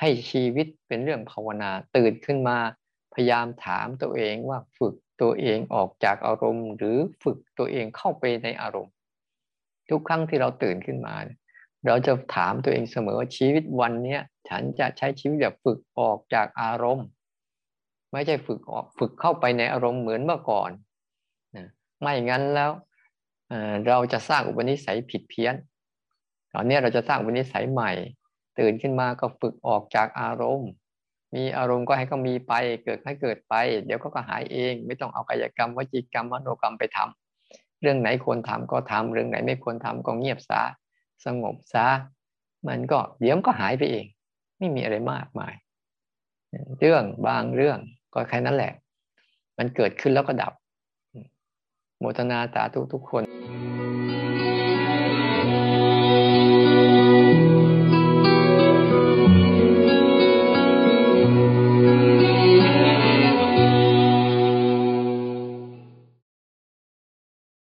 ให้ชีวิตเป็นเรื่องภาวนาตื่นขึ้นมา พยายามถามตัวเองว่าฝึกตัวเองออกจากอารมณ์ หรือฝึกตัวเองเข้าไปในอารมณ์ ทุกครั้งที่เราตื่นขึ้นมา เราจะถามตัวเองเสมอว่าชีวิตวันนี้ฉันจะใช้ชีวิตแบบฝึกออกจากอารมณ์ ไม่ใช่ฝึกออกฝึกเข้าไปในอารมณ์เหมือนเมื่อก่อนไม่งั้นแล้วเราจะสร้างอุปนิสัยผิดเพี้ยน ตอนนี้เราจะสร้างอุปนิสัยใหม่ ตื่นขึ้นมาก็ฝึกออกจากอารมณ์ มีอารมณ์ก็ให้ก็มีไปเกิดให้เกิดไป เดี๋ยวก็ก็หายเอง ไม่ต้องเอากายกรรมวจีกรรมมโนกรรมไปทำเรื่องไหนควรทำก็ทำเรื่องไหนไม่ควรทำก็เงียบซะสงบซะมันก็เดี๋ยวก็หายไปเอง ไม่มีอะไรมากมาย เรื่องบางเรื่อง ก็แค่นั้นแหละ มันเกิดขึ้นแล้วก็ดับโมทนาสาธุทุกคน